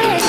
Hey.